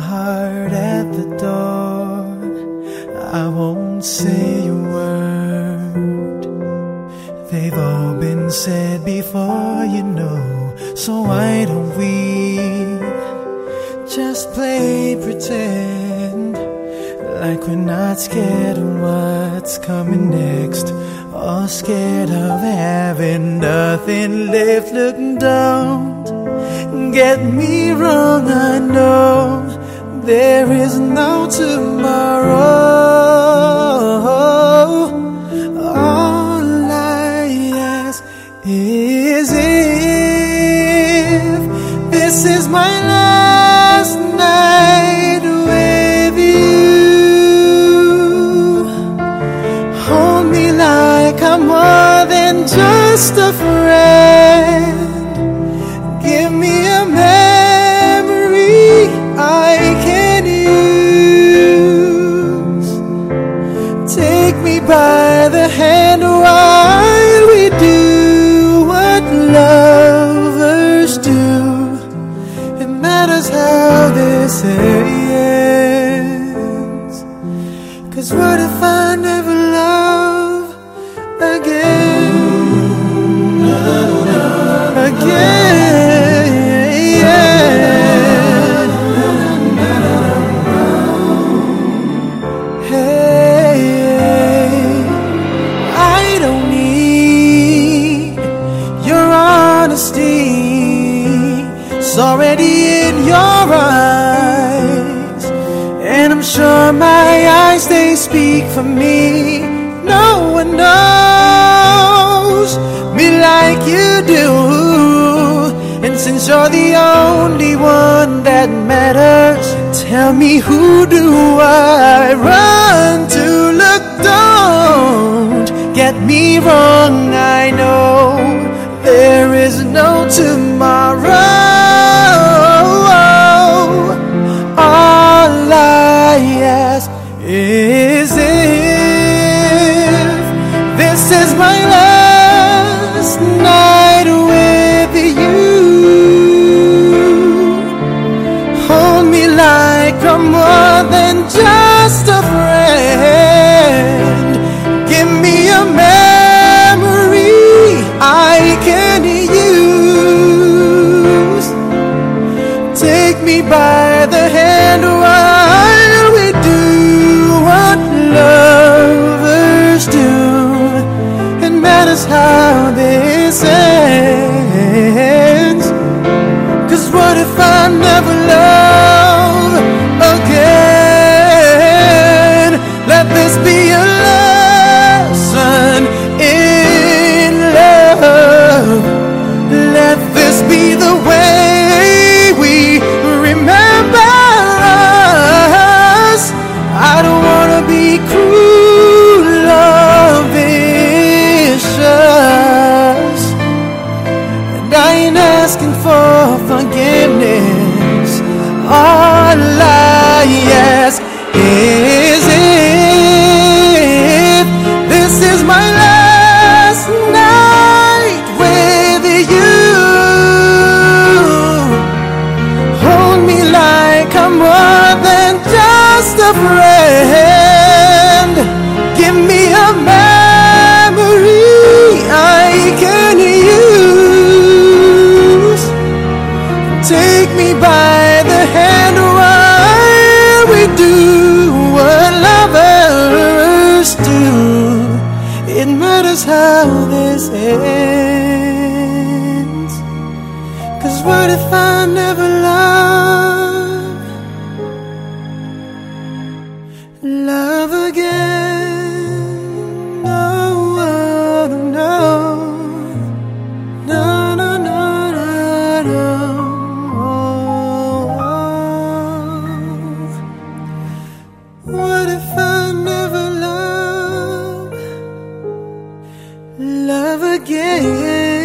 heart at the door. I won't say a word. Said before, you know. So why don't we just play pretend like we're not scared of what's coming next? Or scared of having nothing left. Look, don't get me wrong, I know there is no tomorrow. The hand while we do what lovers do. It matters how this ends. Cause what if speak for me. No one knows me like you do. And since you're the only one that matters, tell me who do I run to? Look, don't get me wrong, I know there is no tomorrow. I'm more than just a friend. Give me a memory I can use. Take me by the hand while we do what lovers do. It matters how this ends. Cause what if I never Take me by the hand while we do what lovers do. It matters how this ends. Cause what if I never love? Love again? yeah